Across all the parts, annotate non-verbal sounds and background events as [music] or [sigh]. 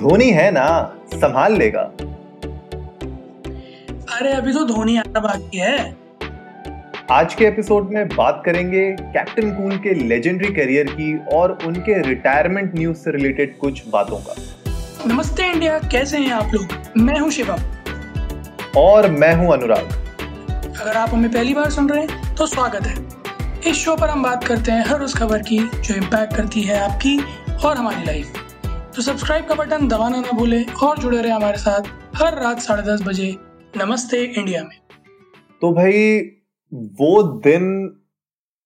धोनी है ना संभाल लेगा। अरे अभी तो धोनी आना बाकी है। आज के एपिसोड में बात करेंगे कैप्टन कूल के लेजेंडरी करियर की और उनके रिटायरमेंट न्यूज़ से रिलेटेड कुछ बातों का। नमस्ते इंडिया कैसे हैं आप लोग? मैं हूँ शिवम। और मैं हूँ अनुराग। अगर आप हमें पहली बार सुन रहे हैं तो स्वागत है। इस शो पर हम बात करते हैं हर उस खबर की जो इम्पैक्ट करती है आपकी और हमारी लाइफ तो सब्सक्राइब का बटन दबाना ना भूले और जुड़े रहे हमारे साथ हर रात साढ़े दस बजे नमस्ते इंडिया में। तो भाई वो दिन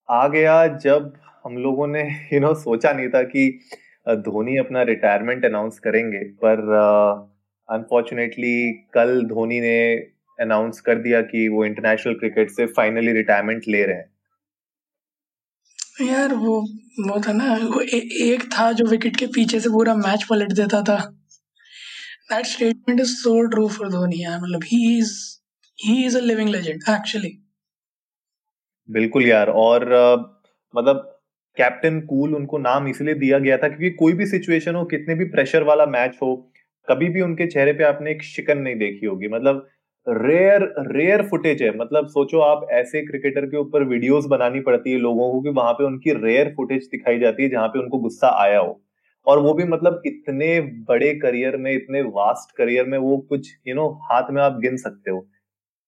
आ गया जब हम लोगों ने यू नो सोचा नहीं था कि धोनी अपना रिटायरमेंट अनाउंस करेंगे पर अनफॉर्चुनेटली uh, कल धोनी ने अनाउंस कर दिया कि वो इंटरनेशनल क्रिकेट से फाइनली रिटायरमेंट ले रहे हैं। यार वो वो था ना वो ए, एक था जो विकेट के पीछे से पूरा मैच पलट देता था। That statement is so true for Dhoni यार मतलब he is he is a living legend actually बिल्कुल यार और uh, मतलब कैप्टन कूल उनको नाम इसलिए दिया गया था क्योंकि कोई भी सिचुएशन हो कितने भी प्रेशर वाला मैच हो कभी भी उनके चेहरे पे आपने एक शिकन नहीं देखी होगी। मतलब रेयर रेयर फुटेज है। मतलब सोचो आप ऐसे क्रिकेटर के ऊपर वीडियोस बनानी पड़ती है लोगों को कि वहाँ पे उनकी रेयर फुटेज दिखाई जाती है जहाँ पे उनको गुस्सा आया हो। और वो भी मतलब इतने बड़े करियर में इतने वास्ट करियर में वो कुछ यू you नो know, हाथ में आप गिन सकते हो।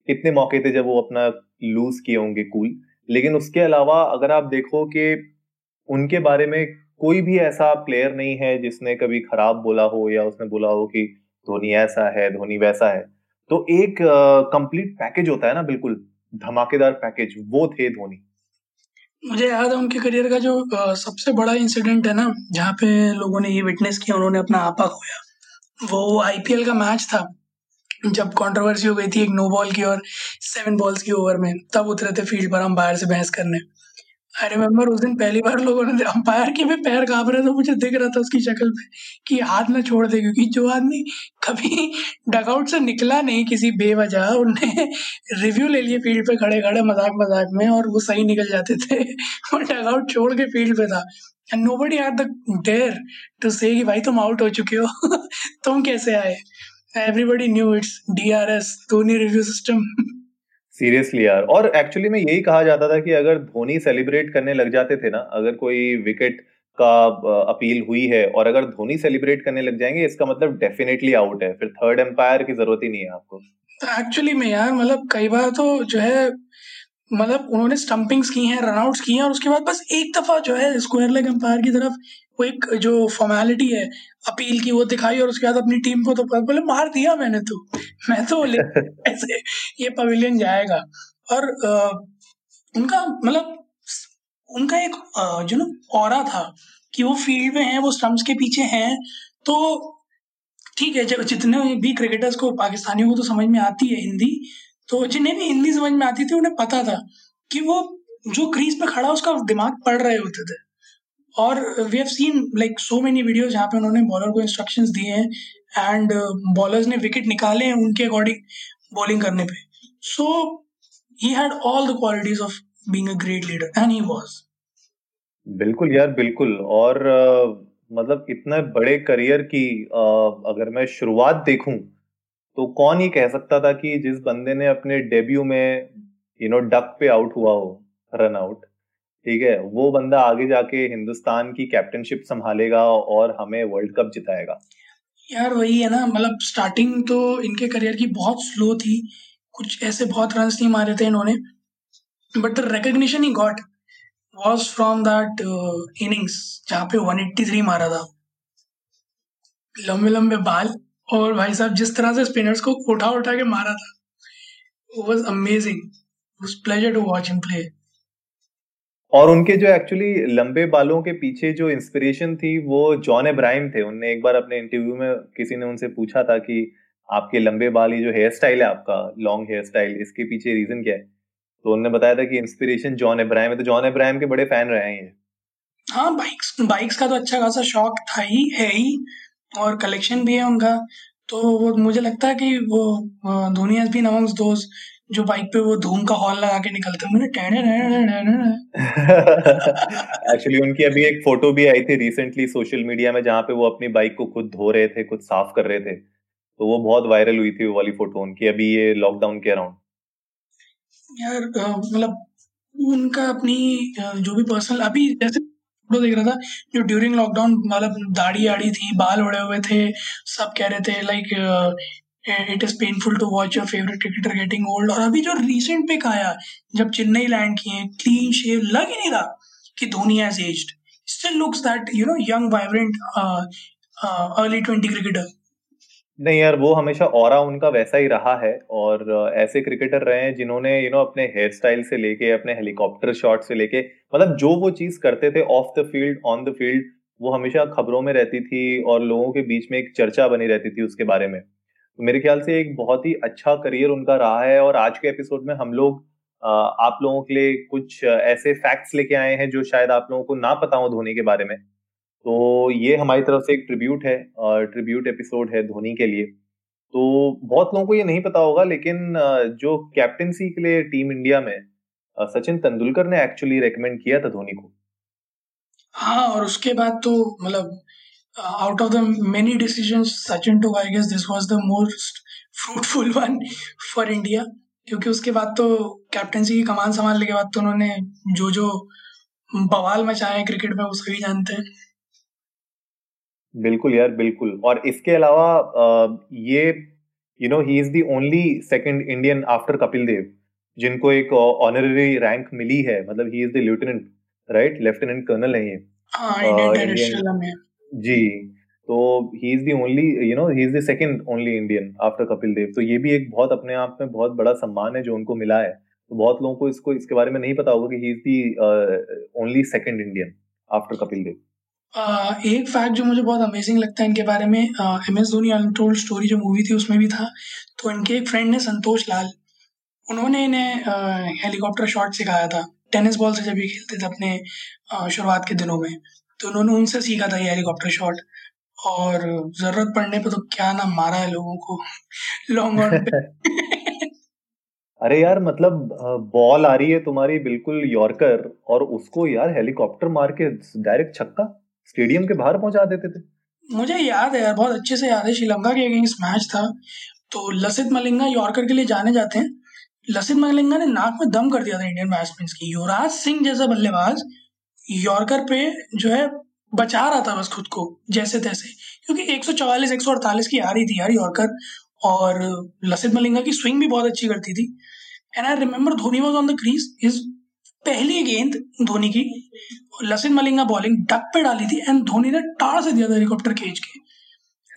कितने मौके थे जब वो अपना लूज किए होंगे कूल लेकिन उसके अलावा अगर आप देखो कि उनके बारे में कोई भी ऐसा प्लेयर नहीं है जिसने कभी खराब बोला हो या उसने बोला हो कि धोनी ऐसा है धोनी वैसा है। तो एक कंप्लीट पैकेज होता है ना, बिल्कुल, धमाकेदार पैकेज वो थे धोनी। मुझे याद है उनके करियर का जो सबसे बड़ा इंसिडेंट है ना, जहाँ पे लोगों ने ये विटनेस किया, उन्होंने अपना आपा खोया। वो आईपीएल का मैच था, जब कंट्रोवर्सी हो गई थी एक नो बॉल की और सेवन बॉल्स की ओवर में, तब उतरे थे फ़ील्ड पर हम बाहर से बहस करने। आई रिमेम्बर उस दिन पहली बार लोगों ने अंपायर के भी पैर काँप रहे थे मुझे दिख रहा था उसकी शक्ल पे कि हाथ ना छोड़ दे, क्योंकि जो आदमी कभी डगआउट से निकला नहीं किसी बेवजह, उनने रिव्यू ले लिए फ़ील्ड पे खड़े खड़े, मज़ाक मज़ाक में, और वो सही निकल जाते थे। [laughs] वो डगआउट छोड़ के फ़ील्ड पे था। And nobody had the dare to say भाई तुम आउट हो चुके हो। [laughs] तुम कैसे आए? Everybody knew it's D R S Dhoni review system seriously यार। और एक्चुअली में यही कहा जाता था कि अगर धोनी सेलिब्रेट करने लग जाते थे ना, अगर कोई विकेट का अपील हुई है और अगर धोनी सेलिब्रेट करने लग जाएँगे, इसका मतलब डेफिनेटली आउट है। फिर थर्ड एम्पायर की ज़रूरत ही नहीं है आपको। एक्चुअली में यार मतलब कई बार तो जो है मतलब उन्होंने स्टंपिंग्स की हैं रनआउट्स की हैं और उसके बाद बस एक दफ़ा जो है स्क्वायर लेग एम्पायर की तरफ़ वो एक जो फॉर्मेलिटी है अपील की वो दिखाई और उसके बाद अपनी टीम को तो बोले मार दिया मैंने तो मैं तो [laughs] ऐसे ये पवेलियन जाएगा। और आ, उनका मतलब उनका एक जो ना और था कि वो फ़ील्ड में है वो स्टम्प्स के पीछे हैं तो ठीक है जब जितने भी क्रिकेटर्स को पाकिस्तानियों को तो समझ में आती है हिंदी तो जिन्हें भी हिंदी समझ में आती थी उन्हें पता था कि वो जो क्रीज पे खड़ा उसका दिमाग पढ़ रहे होते थे। और we have seen like so many videos जहाँ पे उन्होंने बॉलर को इंस्ट्रक्शंस दिए हैं एंड बॉलर्स uh, ने विकेट निकाले हैं उनके अकॉर्डिंग बॉलिंग करने पे। So he had all the qualities of being a great leader and he was बिल्कुल यार बिल्कुल। और uh, मतलब इतने बड़े करियर की uh, अगर मैं शुरुआत देखूँ तो कौन ही कह सकता था कि जिस बंदे ने अपने डेब्यू में यू नो डक पे आउट हुआ हो रन आउट ठीक है, वो बंदा आगे जाके हिंदुस्तान की कैप्टनशिप संभालेगा और हमें वर्ल्ड कप जिताएगा। यार वही है ना मतलब स्टार्टिंग तो इनके करियर की बहुत स्लो थी, कुछ ऐसे बहुत रन नहीं मारे थे इन्होंने but the recognition he got was from that innings जहाँ पे 183 मारा था। लंबे लंबे बाल और भाई साहब जिस तरह से स्पिनर्स को उठा उठा के मारा था was amazing pleasure to watch him play और उनके जो एक्चुअली लंबे बालों के पीछे जो इंस्पिरेशन थी वो जॉन इब्राहिम थे। उनने एक बार अपने इंटरव्यू में किसी ने उनसे पूछा था कि आपके लंबे बाल ये जो हेयर स्टाइल है आपका लॉन्ग हेयर स्टाइल इसके पीछे रीजन क्या है? तो उन्होंने बताया था कि इंस्पिरेशन जॉन इब्राहिम है। तो जॉन इब्राहिम के बड़े फ़ैन रहे हैं ये। हाँ बाइक्स बाइक्स का तो अच्छा खासा शौक था ही है ही। और कलेक्शन भी है उनका। तो वो मुझे लगता है कि वो धोनी हैज़ बीन अमंग्स दोस्त जो बाइक पे वो धूम का हॉल लगा के निकलते हैं। मैंने एक्चुअली [laughs] उनकी अभी एक फ़ोटो भी आई थी रिसेंटली सोशल मीडिया में जहाँ पे वो अपनी बाइक को खुद धो रहे थे खुद साफ़ कर रहे थे। तो वो बहुत वायरल हुई थी वो वाली फ़ोटो उनकी अभी ये लॉकडाउन के अराउंड यार मतलब उनका अपनी जो भी पर्सनल अभी जैसे फ़ोटो देख रहा था जो ड्यूरिंग लॉकडाउन मतलब दाढ़ी आड़ी थी, बाल उड़े हुए थे, सब कह रहे थे like it is painful to watch your favourite cricketer getting old और अभी जो रिसेंट पिक आया, जब चेन्नई लैंड किए क्लीन शेव लग ही नहीं रहा कि Dhoni has aged still looks that you know young vibrant early twenty cricketer नहीं यार, वो हमेशा और उनका वैसा ही रहा है और ऐसे क्रिकेटर रहे हैं जिन्होंने यू नो अपने हेयर स्टाइल से लेके, अपने हेलीकॉप्टर शॉट से लेके मतलब जो वो चीज़ करते थे off the field on the field वो हमेशा खबरों में रहती थी और लोगों के बीच में एक चर्चा बनी रहती थी उसके बारे में। तो मेरे ख्याल से एक बहुत ही अच्छा करियर उनका रहा है और आज के एपिसोड में हम लोग आप लोगों के लिए कुछ ऐसे फैक्ट्स लेके आए हैं जो शायद आप लोगों को ना पता हो धोनी के बारे में। तो ये हमारी तरफ़ से एक ट्रिब्यूट है ट्रिब्यूट एपिसोड है धोनी के लिए। तो बहुत लोगों को ये नहीं पता होगा, लेकिन जो कैप्टनसी के लिए टीम इंडिया में सचिन तेंदुलकर ने एक्चुअली रेकमेंड किया था धोनी को। हाँ और उसके बाद तो मतलब out of the many decision Sachin took I guess this was the most fruitful one for India क्योंकि उसके बाद तो कैप्टनसी की कमान संभालने के बाद तो उन्होंने जो जो बवाल मचाए क्रिकेट में वो सभी जानते हैं। बिल्कुल यार बिल्कुल। और इसके अलावा ये you know he is the only second Indian after Kapil Dev जिनको एक ऑनररी रैंक मिली है। मतलब he is the lieutenant right lieutenant colonel है ये। हाँ, इंडियन जी तो he is the only you know he is the second only Indian after Kapil Dev तो ये भी एक बहुत अपने आप में बहुत बड़ा सम्मान है जो उनको मिला है। तो बहुत लोगों को इसको इसके बारे में नहीं पता होगा कि he is the only second Indian after Kapil Dev Uh, एक फैक्ट जो मुझे बहुत अमेजिंग लगता है इनके बारे में M S Dhoni untold story जो मूवी थी उसमें भी था तो इनके एक फ्रेंड ने संतोष लाल उन्होंने इन्हें हेलीकॉप्टर शॉट सिखाया था टेनिस बॉल से जब ये खेलते थे अपने शुरुआत के दिनों में तो उन्होंने उनसे सीखा था ये हेलीकॉप्टर शॉट और ज़रूरत पड़ने पे तो क्या ना मारा है लोगों को लॉन्ग ऑन [laughs] पे। अरे यार मतलब बॉल आ रही है तुम्हारी बिल्कुल यॉर्कर और उसको यार हेलीकॉप्टर मार के डायरेक्ट छक्का? स्टेडियम के बाहर पहुँचा देते थे। मुझे याद है यार, बहुत अच्छे से याद है, श्रीलंका के अगेंस्ट मैच था। तो लसित मलिंगा यॉर्कर के लिए जाने जाते हैं। लसित मलिंगा ने नाक में दम कर दिया था इंडियन बैट्समैन की। युवराज सिंह जैसा बल्लेबाज यॉर्कर पे जो है बचा रहा था बस खुद को, जैसे तैसे। क्योंकि 144 148 की आ रही थी यार यॉर्कर, और लसित मलिंगा की स्विंग भी बहुत अच्छी करती थी। And I remember Dhoni was on the crease is पहली गेंद धोनी की। लसित मलिंगा बॉलिंग डक पे डाली थी एंड धोनी ने टाड़ से दिया था हेलीकॉप्टर खेच के।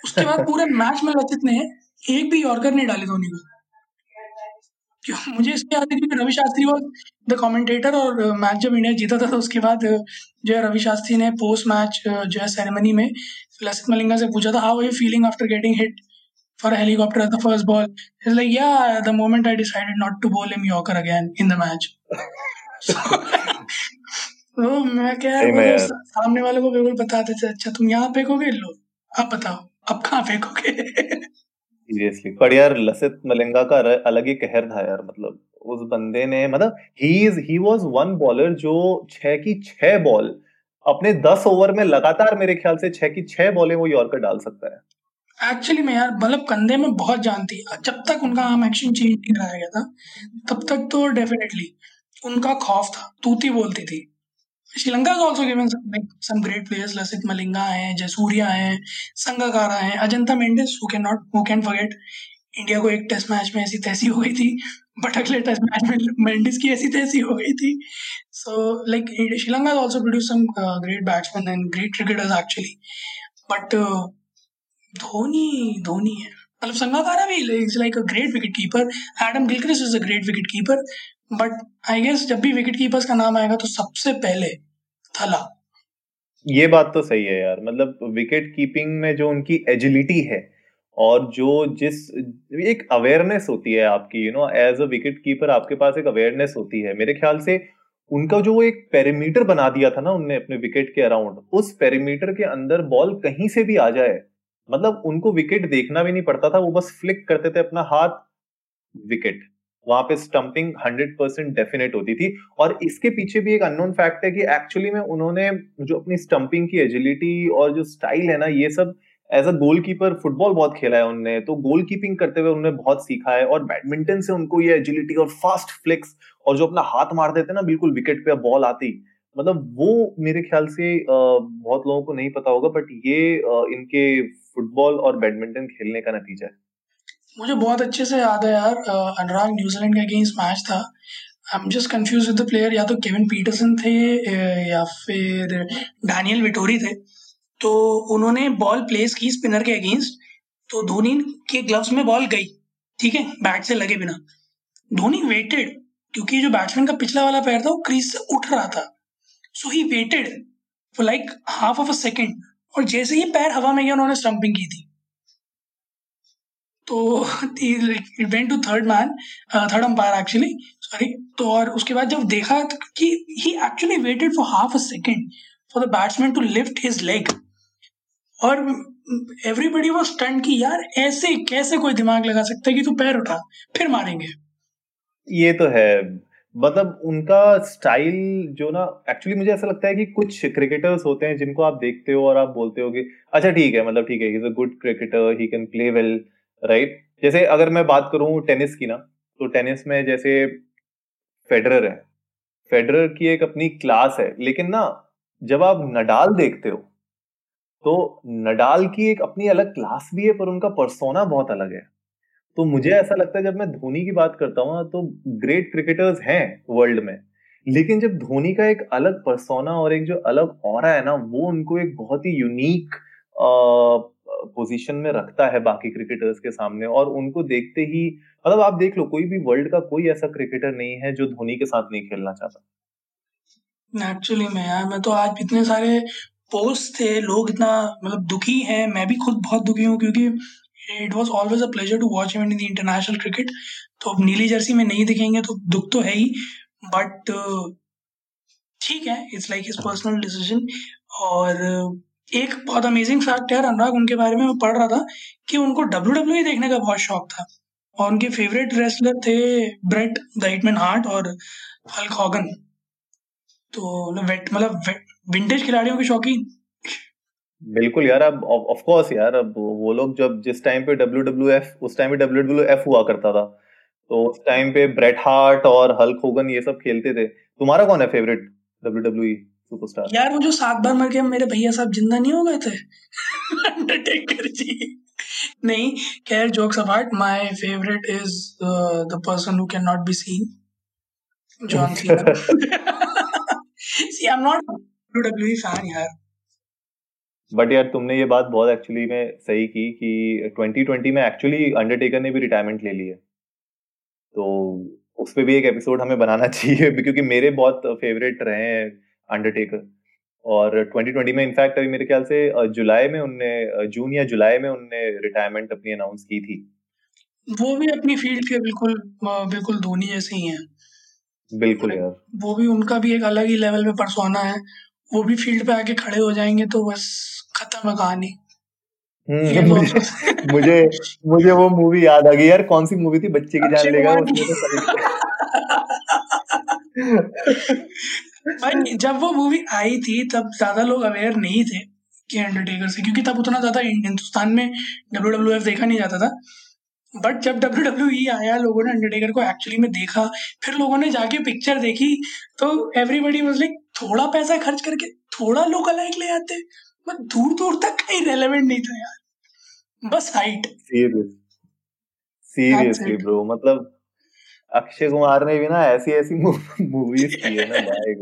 उसके बाद पूरे मैच में लसित ने एक भी यॉर्कर नहीं डाली धोनी को। क्यों? मुझे इसलिए याद है क्योंकि Ravi Shastri was the commentator और मैच जब इंडिया जीता था तो उसके बाद जो है रवि शास्त्री ने पोस्ट मैच जो है सेरेमनी में लसित मलिंगा से पूछा था how you feeling after getting hit for helicopter the first ball is like yeah the moment I decided not to bowl him yorker again in the match तो मैं क्या है सामने वाले को बिल्कुल बताते थे अच्छा तुम यहाँ फेंकोगे? लो अब बताओ अब कहाँ फेंकोगे? सीरियसली पर यार लसित मलिंगा का अलग ही कहर था यार मतलब उस बंदे ने मतलब he is he was one bowler जो छह की छह बॉल अपने दस ओवर में लगातार मेरे ख्याल से छह की छह बॉलें वो यॉर्कर डाल सकता है। एक्चुअली में यार मतलब कंधे में बहुत जान थी। जब तक उनका आम एक्शन चेंज नहीं कराया गया था तब तक तो डेफिनेटली उनका खौफ था तूती बोलती थी। Sri Lanka also given some, like, some great players. Lasit Malinga है जयसूर्या है संगाकारा है Ajantha Mendis who can not who can forget India को एक टेस्ट मैच में ऐसी तैसी हो गई थी बट अगले टेस्ट मैच में मेंडिस की ऐसी तैसी हो गई थी। So like Sri Lanka also produce some great batsman and great cricketers actually but Dhoni Dhoni है। मतलब संगाकारा भी is like a great wicket keeper Adam Gilchrist is a great wicket keeper but I guess जब भी wicket keepers का नाम आएगा तो सबसे पहले थला। ये बात तो सही है यार। मतलब विकेट कीपिंग में जो उनकी एजिलिटी है और जो जिस, एक अवेयरनेस होती है आपकी you know as a wicket keeper आपके पास एक अवेयरनेस होती है। मेरे ख्याल से उनका जो एक पेरीमीटर बना दिया था ना उनने अपने विकेट के अराउंड उस पेरीमीटर के अंदर बॉल कहीं से भी आ जाए मतलब उनको विकेट देखना भी नहीं पड़ता था, वो बस फ्लिक करते थे अपना हाथ विकेट वहाँ पे स्टंपिंग हंड्रेड परसेंट डेफिनेट होती थी। और इसके पीछे भी एक अननोन फैक्ट है कि एक्चुअली में उन्होंने जो अपनी स्टंपिंग की एजिलिटी और जो स्टाइल है ना, ये सब एज अ गोलकीपर फुटबॉल बहुत खेला है उनने। तो गोल कीपिंग करते हुए उन्होंने बहुत सीखा है और बैडमिंटन से उनको ये एजिलिटी और फास्ट फ्लिक्स और जो अपना हाथ मार देते ना, बिल्कुल विकेट पे बॉल आती। मतलब वो मेरे ख्याल से बहुत लोगों को नहीं पता होगा बट ये इनके फुटबॉल और बैडमिंटन खेलने का नतीजा है। मुझे बहुत अच्छे से याद है यार अनुराग न्यूजीलैंड का अगेंस्ट मैच था। I am just confuse with the player या तो केविन पीटरसन थे या फिर डैनियल विटोरी थे। तो उन्होंने बॉल प्लेस की स्पिनर के अगेंस्ट तो धोनी के ग्लव्स में बॉल गई, ठीक है? बैट से लगे बिना। धोनी वेटेड क्योंकि जो बैट्समैन का पिछला वाला पैर था, वो क्रीज से उठ रहा था। So he waited for like half of a second और जैसे ही पैर हवा में गया, उन्होंने स्टंपिंग की थी। तो went to third man third umpire actually sorry तो और उसके बाद जब देखा तो कि he actually waited for half a second for the batsman to lift his leg और एवरीबडी वो स्टंट की यार ऐसे कैसे कोई दिमाग लगा सकता है कि तू पैर उठा, फिर मारेंगे। ये तो है। मतलब उनका स्टाइल जो ना एक्चुअली मुझे ऐसा लगता है कि कुछ क्रिकेटर्स होते हैं जिनको आप देखते हो और आप बोलते हो कि अच्छा ठीक है मतलब ठीक है he is a good cricketer he can play well right जैसे अगर मैं बात करूँ टेनिस की ना तो टेनिस में जैसे फेडरर है। फेडरर की एक अपनी क्लास है लेकिन ना जब आप नडाल देखते हो तो नडाल की एक अपनी अलग क्लास भी है पर उनका परसोना बहुत अलग है। तो मुझे ऐसा लगता है जब मैं धोनी की बात करता हूँ तो ग्रेट क्रिकेटर्स हैं वर्ल्ड में लेकिन जब धोनी का एक अलग परसोना और एक जो अलग और है ना वो उनको एक बहुत ही यूनिक पोजीशन में रखता है बाकी क्रिकेटर्स के सामने और उनको देखते ही मतलब आप देख लो, कोई भी वर्ल्ड का कोई ऐसा क्रिकेटर नहीं है जो धोनी के साथ नहीं खेलना चाहता। एक्चुअली मैं यार, मैं तो आज इतने सारे पोस्ट थे, लोग इतना मतलब दुखी हैं, मैं भी खुद बहुत दुखी हूँ क्योंकि it was always a pleasure to watch in the international cricket तो अब नीली जर्सी में नहीं दिखेंगे तो दुख तो है ही बट ठीक है it's like his personal decision और एक बहुत अमेजिंग फैक्ट है अनुराग उनके बारे में मैं पढ़ रहा था कि उनको डब्ल्यू डब्ल्यू देखने का बहुत शौक था। और उनके फेवरेट रेसलर थे ब्रेट द हिटमैन हार्ट और हल्क हॉगन तो मतलब विंटेज खिलाड़ियों के शौकीन। बिल्कुल यार, अब ऑफ़ कोर्स यार, अब वो लोग जब जिस टाइम पे एफ़ उस टाइम पे डब्ल्यू हुआ करता था तो उस टाइम पे ब्रेट हार्ट और हल्क होगन ये सब खेलते थे। तुम्हारा कौन है फेवरेट डब्ल्यू सुपरस्टार यार वो जो सात बार मर गए मेरे भैया साहब ज़िंदा नहीं हो गए थे? अंडरटेकर जी। नहीं खैर jokes apart my favourite is the person who can not be seen John Cena see I am not WWE fan यार। बट यार तुमने ये बात बहुत एक्चुअली में सही की कि 2020 में एक्चुअली अंडरटेकर ने भी रिटायरमेंट ले ली है। तो उस पर भी एक एपिसोड हमें बनाना [laughs] चाहिए क्योंकि मेरे बहुत फेवरेट रहे हैं अंडरटेकर और 2020 में इनफैक्ट अभी मेरे ख्याल से जुलाई में उनने जून या जुलाई में उनने रिटायरमेंट अपनी अनाउंस की थी। वो भी अपनी फ़ील्ड के बिल्कुल बिल्कुल धोनी जैसे ही हैं। बिल्कुल यार। वो भी उनका भी एक अलग ही लेवल पे परसोना है। वो भी फ़ील्ड पे आके खड़े हो जाएँगे तो बस खत्म है कहानी। हम्म, मुझे मुझे मुझे वो मूवी याद आ गई यार। कौन सी मूवी थी? बच्चे की जान लेगा उसमें तो [laughs] [laughs] भाई जब वो मूवी आई थी तब ज़्यादा लोग अवेयर नहीं थे कि अंडरटेकर से क्योंकि तब उतना ज़्यादा हिंदुस्तान में डब्ल्यू डब्ल्यू एफ़ देखा नहीं जाता था। बट जब डब्ल्यू डब्ल्यू ई आया लोगों ने अंडरटेकर को एक्चुअली में देखा फिर लोगों ने जाके पिक्चर देखी तो एवरीबडी वाज लाइक थोड़ा पैसा खर्च करके थोड़ा लोग अलाइक ले आते बट दूर दूर तक कहीं रेलेवेंट नहीं था यार। बस हाइट सीरियसली ब्रो मतलब अक्षय कुमार ने भी ना ऐसी ऐसी मूवीज़ की है ना [laughs] भाई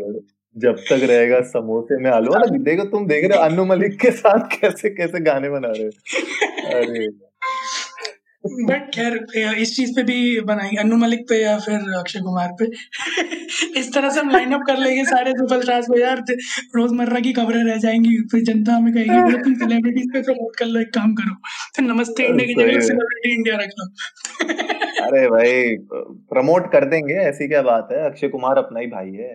जब तक रहेगा समोसे में आलू। मतलब देखो तुम देख रहे हो अनु मलिक के साथ कैसे कैसे गाने बना रहे हो। अरे बट खैर इस चीज़ पे भी बनाएँगे। अनु मलिक पे या फिर अक्षय कुमार पे। [laughs] इस तरह से हम लाइन अप कर लेंगे सारे सुपर स्टार्स को। यार रोज़मर्रा की खबरें रह जाएँगी। फिर जनता हमें कहेगी बोले तुम सेलिब्रिटीज पे प्रमोट कर लो एक काम करो। तो नमस्ते इंडिया की जगह सेलिब्रिटी इंडिया रख लो। [laughs] अरे भाई प्रमोट कर देंगे ऐसी क्या बात है? अक्षय कुमार अपना ही भाई है।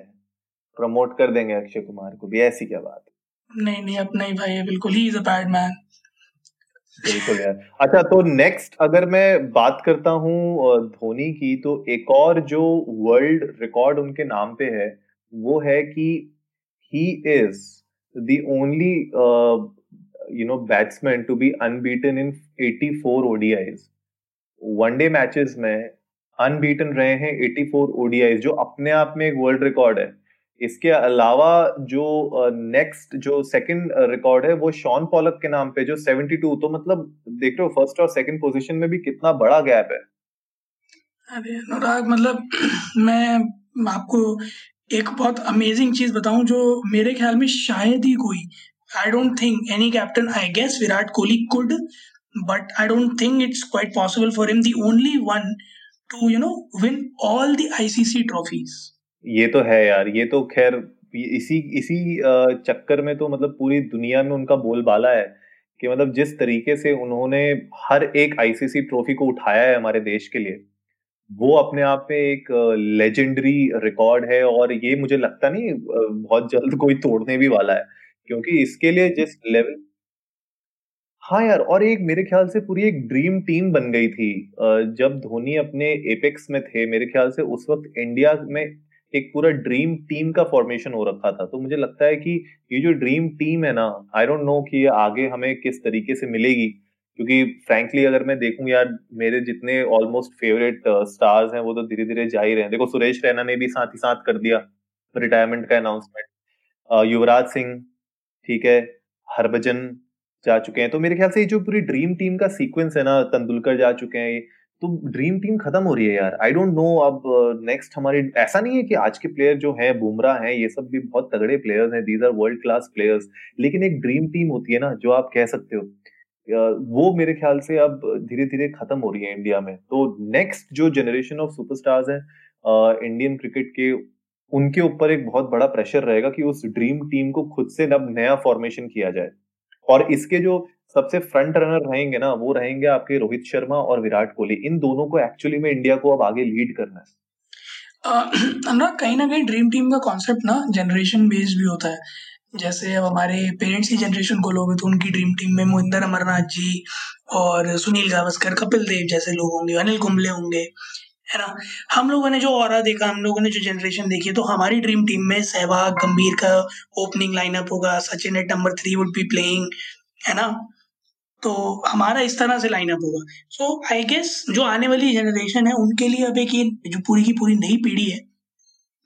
प्रमोट कर देंगे अक्षय कुमार को भी ऐसी क्या बात नहीं नहीं अपना ही भाई है बिल्कुल he is a bad man बिल्कुल यार। अच्छा तो नेक्स्ट अगर मैं बात करता हूँ धोनी की तो एक और जो वर्ल्ड रिकॉर्ड उनके नाम पे है वो है कि he is the only you know batsman to be unbeaten in 84 ODIs one day matches में अनबीटन रहे हैं 84 ओडीआईज जो अपने आप में एक वर्ल्ड रिकॉर्ड है। इसके अलावा जो नेक्स्ट जो सेकंड रिकॉर्ड है, वो शॉन पॉलक के नाम पे, जो 72 तो मतलब देख रहे हो फ़र्स्ट और सेकंड पोजीशन में भी कितना बड़ा गैप है। अरे, अनुराग मतलब [clears throat] मैं आपको एक बहुत अमेजिंग चीज़ बताऊँ, जो मेरे ख्याल में शायद ही कोई I don't think any captain I guess Virat Kohli could but I don't think it's quite possible for him the only one to you know win all the ICC trophies ये तो है यार, ये तो खैर, इसी इसी चक्कर में तो मतलब पूरी दुनिया में उनका बोलबाला है कि मतलब जिस तरीके से उन्होंने हर एक आईसीसी ट्रॉफी को उठाया है हमारे देश के लिए, वो अपने आप में एक लेजेंडरी रिकॉर्ड है और ये मुझे लगता नहीं बहुत जल्द कोई तोड़ने भी वाला है, क्योंकि इसके लिए जिस लेवल हाँ यार, और एक मेरे ख्याल से पूरी एक ड्रीम टीम बन गई थी। जब धोनी अपने एपेक्स में थे, मेरे ख्याल से उस वक्त इंडिया में एक पूरा ड्रीम टीम का फॉर्मेशन हो रखा था। तो मुझे लगता है कि ये जो ड्रीम टीम है ना आई डोंट नो कि ये आगे हमें किस तरीके से मिलेगी। क्योंकि फ्रैंकली अगर मैं देखूँ यार, मेरे जितने ऑलमोस्ट फेवरेट स्टार्स हैं, वो तो धीरे धीरे जा ही रहे हैं। देखो, सुरेश रैना ने भी साथ ही साथ कर दिया रिटायरमेंट का अनाउंसमेंट युवराज सिंह, ठीक है, हरभजन जा चुके हैं। तो मेरे ख्याल से ये जो पूरी ड्रीम टीम का सीक्वेंस है ना, तेंदुलकर जा चुके हैं तो ड्रीम टीम खत्म हो रही है यार। आई डोंट नो अब नेक्स्ट हमारी, ऐसा नहीं है कि आज के प्लेयर जो हैं, बुमराह हैं, ये सब भी बहुत तगड़े प्लेयर्स हैं these are world class players लेकिन एक ड्रीम टीम होती है ना, जो आप कह सकते हो। वो मेरे ख्याल से अब धीरे धीरे खत्म हो रही है इंडिया में। तो नेक्स्ट जो जनरेशन ऑफ़ सुपरस्टार्स हैं इंडियन क्रिकेट के, उनके ऊपर एक बहुत बड़ा प्रेशर रहेगा कि उस ड्रीम टीम को खुद से अब नया फॉर्मेशन किया जाए। और इसके जो सबसे फ्रंट रनर रहेंगे ना, वो रहेंगे आपके रोहित शर्मा और विराट कोहली। इन दोनों को एक्चुअली में इंडिया को अब आगे लीड करना है। [clears throat] अनुराग, कहीं ना कहीं ड्रीम टीम का कॉन्सेप्ट ना जनरेशन बेस्ड भी होता है। जैसे अब हमारे पेरेंट्स की जनरेशन को लोग तो उनकी ड्रीम टीम में मोहिंदर अमरनाथ जी और सुनील गावस्कर, कपिल देव जैसे लोग होंगे, अनिल कुंबले होंगे। है ना? हम लोगों ने जो और देखा, हम लोगों ने जो जनरेशन देखी तो हमारी ड्रीम टीम में सहवाग, गंभीर का ओपनिंग लाइनअप होगा, Sachin at number three would be playing है ना? तो हमारा इस तरह से लाइनअप होगा। सो आई गेस जो आने वाली जनरेशन है, उनके लिए अब एक जो पूरी की पूरी नई पीढ़ी है,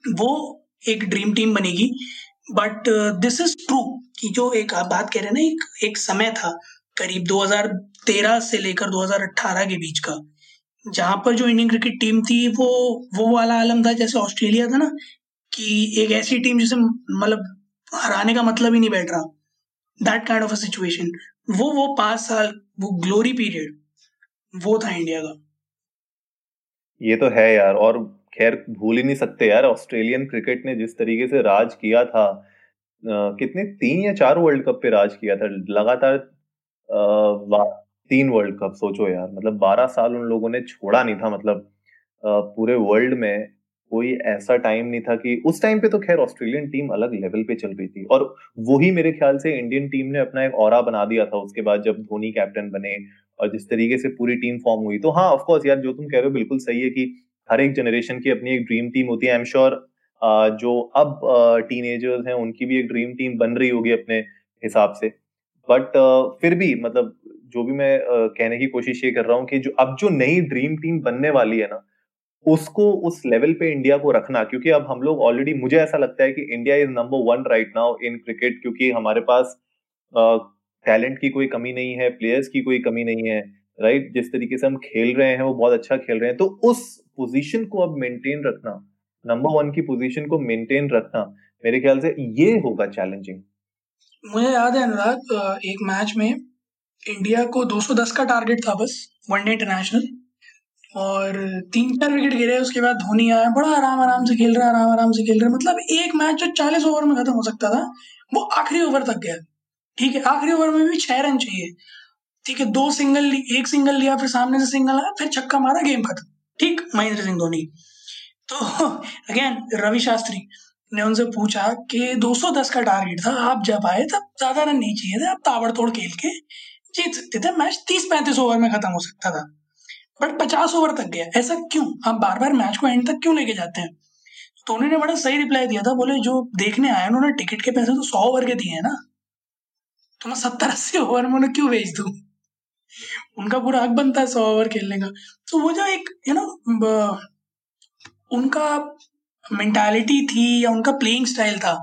वो एक ड्रीम टीम बनेगी। बट दिस इज़ ट्रू कि जो एक आप बात कह रहे हैं ना, एक एक समय था, करीब 2013 से लेकर 2018 के बीच का। जहाँ पर जो इंडियन क्रिकेट टीम थी वो वो वाला आलम था जैसे ऑस्ट्रेलिया था ना कि एक ऐसी टीम जिसे मतलब हराने का मतलब ही नहीं बैठ रहा। That kind of a situation वो वो पाँच साल वो ग्लोरी पीरियड वो था इंडिया का। ये तो है यार और खैर भूल ही नहीं सकते यार ऑस्ट्रेलियन क्रिकेट ने जिस तरीके से राज किया था आ, कितने तीन या चार वर्ल्ड कप पे राज किया था लगातार तीन वर्ल्ड कप सोचो यार। मतलब बारह साल उन लोगों ने छोड़ा नहीं था मतलब पूरे वर्ल्ड में कोई ऐसा टाइम नहीं था कि उस टाइम पे तो खैर ऑस्ट्रेलियन टीम अलग लेवल पे चल रही थी। और वही मेरे ख्याल से इंडियन टीम ने अपना एक और बना दिया था उसके बाद जब धोनी कैप्टन बने और जिस तरीके से पूरी टीम फॉर्म हुई। तो हाँ ऑफकोर्स यार, जो तुम कह रहे हो बिल्कुल सही है कि हर एक जनरेशन की अपनी एक ड्रीम टीम होती है। आई एम श्योर जो अब टीनेजर्स हैं, उनकी भी एक ड्रीम टीम बन रही होगी अपने हिसाब से। बट फिर भी मतलब जो भी मैं कहने की कोशिश ये कर रहा हूँ कि जो, अब जो नई ड्रीम टीम बनने वाली है ना, उसको उस लेवल पे इंडिया को रखना, क्योंकि अब हम लोग ऑलरेडी मुझे ऐसा लगता है कि India is number one right now in cricket क्योंकि हमारे पास टैलेंट की कोई कमी नहीं है प्लेयर्स की कोई कमी नहीं है राइट जिस तरीके से हम खेल रहे हैं, वो बहुत अच्छा खेल रहे हैं। तो उस पोजीशन को अब मेंटेन रखना नंबर वन की पोजीशन को मेंटेन रखना, मेरे ख्याल से ये होगा चैलेंजिंग मुझे याद है अनुराग एक मैच में इंडिया को 210 का टारगेट था बस वनडे इंटरनेशनल और तीन चार विकेट गिरे, उसके बाद धोनी आया, बड़ा आराम आराम से खेल रहा है आराम आराम से खेल रहा है। मतलब एक मैच जो चालीस ओवर में खत्म हो सकता था, वो आखिरी ओवर तक गया। ठीक है, आखिरी ओवर में भी छह रन चाहिए। ठीक है, दो सिंगल एक सिंगल लिया, फिर सामने से सिंगल आया, फिर छक्का मारा गेम खत्म। ठीक, महेंद्र सिंह धोनी। तो अगेन रवि शास्त्री ने उनसे पूछा कि 210 का टारगेट था, आप जब आए, तब ज़्यादा रन नहीं चाहिए थे, आप ताबड़तोड़ खेल के जीत सकते थे मैच तीस पैंतीस ओवर में खत्म हो सकता था। बट पचास ओवर तक गया। ऐसा क्यों? आप बार बार मैच को एंड तक क्यों लेके जाते हैं? धोनी ने बड़ा सही रिप्लाई दिया था। बोले, जो देखने आए उन्होंने टिकट के पैसे तो सौ ओवर के दिए हैं ना। तो मैं सत्तर अस्सी ओवर में उन्हें क्यों भेज दू? उनका पूरा हक बनता है सौ ओवर खेलने का। तो वो जो एक यू नो उनका मेंटालिटी थी या उनका प्लेइंग स्टाइल था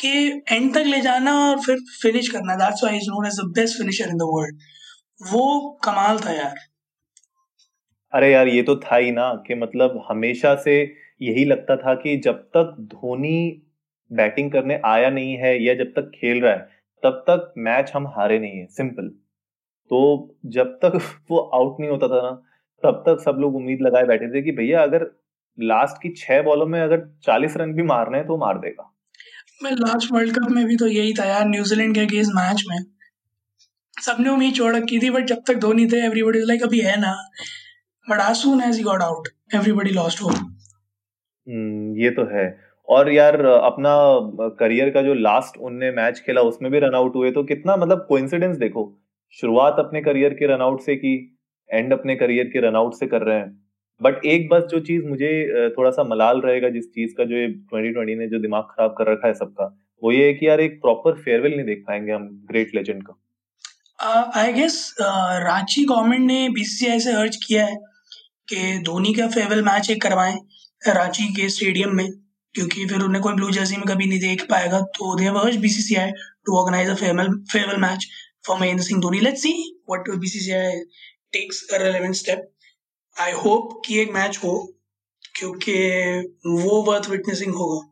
कि एंड तक ले जाना और फिर फिनिश करना। That's why is known as the best finisher in the world वो कमाल था यार। अरे यार, ये तो था ही ना कि मतलब हमेशा से यही लगता था कि जब तक धोनी बैटिंग करने आया नहीं है या जब तक खेल रहा है, तब तक मैच हम हारे नहीं है। सिंपल तो जब तक [laughs] वो आउट नहीं होता था ना, तब तक सब लोग उम्मीद लगाए बैठे थे कि भैया अगर लास्ट की छह बॉलों में अगर चालीस रन भी मारने हैं तो मार देगा। मैं लास्ट वर्ल्ड कप में भी तो यही था यार न्यूजीलैंड के अगेंस्ट मैच में। सबने उम्मीद छोड़ रखी थी बट जब तक धोनी थे एवरीबॉडी लाइक अभी है ना। But as soon as he got out everybody lost hope ये तो है। और यार, अपना करियर का जो लास्ट उनने मैच खेला, उसमें भी रन आउट हुए तो कितना मतलब कोइंसिडेंस देखो। शुरुआत अपने करियर के रन आउट से की एंड अपने करियर के रन आउट से कर रहे हैं। बट एक बस जो चीज़ मुझे थोड़ा सा मलाल रहेगा जिस चीज़ का जो ये 2020 ने जो दिमाग खराब कर रखा है सबका, वो ये है कि यार एक प्रॉपर फेयरवेल नहीं देख पाएँगे हम ग्रेट लेजेंड का। आई गेस रांची गवर्नमेंट ने बीसीसीआई से अर्ज़ किया है कि धोनी का फेयरवेल मैच एक करवाएँ रांची के स्टेडियम में, क्योंकि फिर उन्हें कोई ब्लू जर्सी में कभी नहीं देख पाएगा। तो they have urged BCCI to organise a farewell farewell match for Mahendra Singh Dhoni. Let's see what BCCI takes a relevant step I hope कि एक मैच हो, क्योंकि वो वर्थ विटनेसिंग होगा।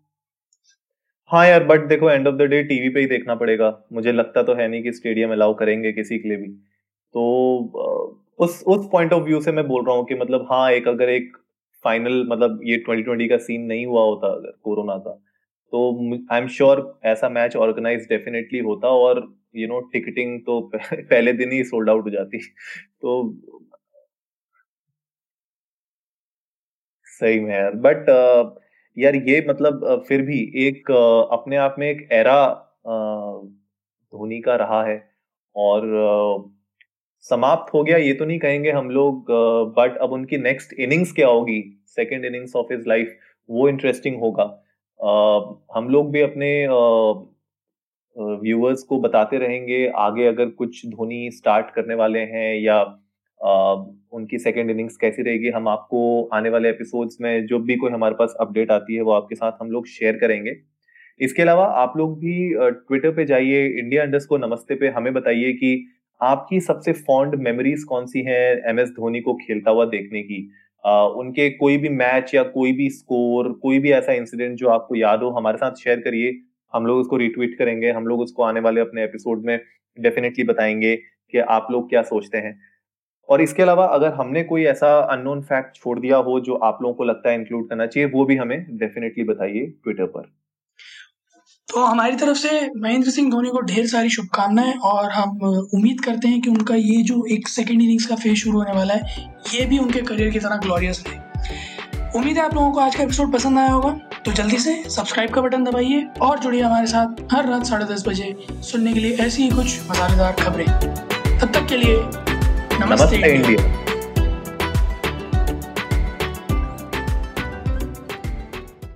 हाँ यार बट देखो end of the day TV पे ही देखना पड़ेगा। मुझे लगता तो है नहीं कि स्टेडियम अलाउ करेंगे किसी के लिए भी। तो उस उस पॉइंट ऑफ़ व्यू से मैं बोल रहा हूँ कि मतलब हाँ एक अगर एक फाइनल मतलब ये 2020 का सीन नहीं हुआ होता, अगर कोरोना का तो आई एम श्योर ऐसा मैच ऑर्गेनाइज डेफिनेटली होता और यू नो टिकटिंग तो [laughs] पहले दिन ही सोल्ड आउट हो जाती। तो सही में यार। बट यार ये मतलब फिर भी एक अपने आप में एक एरा धोनी का रहा है। और समाप्त हो गया, ये तो नहीं कहेंगे हम लोग बट अब उनकी नेक्स्ट इनिंग्स क्या होगी? Second innings of his life वो इंटरेस्टिंग होगा। हम लोग भी अपने व्यूअर्स को बताते रहेंगे, आगे अगर कुछ धोनी स्टार्ट करने वाले हैं या उनकी सेकेंड इनिंग्स कैसी रहेगी हम आपको आने वाले एपिसोड्स में जो भी कोई हमारे पास अपडेट आती है वो आपके साथ हम लोग शेयर करेंगे। इसके अलावा आप लोग भी ट्विटर पे जाइए इंडिया इंडस को नमस्ते पे हमें बताइए कि आपकी सबसे फॉन्ड मेमोरीज कौन सी है एम एस धोनी को खेलता हुआ देखने की। आ, उनके कोई भी मैच या कोई भी स्कोर कोई भी ऐसा इंसिडेंट जो आपको याद हो हमारे साथ शेयर करिए। हम लोग उसको रिट्वीट करेंगे हम लोग उसको आने वाले अपने एपिसोड में डेफिनेटली बताएँगे कि आप लोग क्या सोचते हैं। और इसके अलावा अगर हमने कोई ऐसा अननोन फैक्ट छोड़ दिया हो जो आप लोगों को लगता है इंक्लूड करना चाहिए, वो भी हमें डेफिनेटली बताइए ट्विटर पर। तो हमारी तरफ़ से महेंद्र सिंह धोनी को ढेर सारी शुभकामनाएँ और हम उम्मीद करते हैं कि उनका ये जो एक सेकेंड इनिंग्स का फ़ेज़ शुरू होने वाला है, ये भी उनके करियर की तरह ग्लोरियस रहे। उम्मीद है आप लोगों को आज का एपिसोड पसंद आया होगा तो जल्दी से सब्सक्राइब का बटन दबाइए और जुड़िए हमारे साथ हर रात साढ़े दस बजे सुनने के लिए ऐसी ही कुछ मसालेदार खबरें। तब तक के लिए नमस्ते, इंडिया।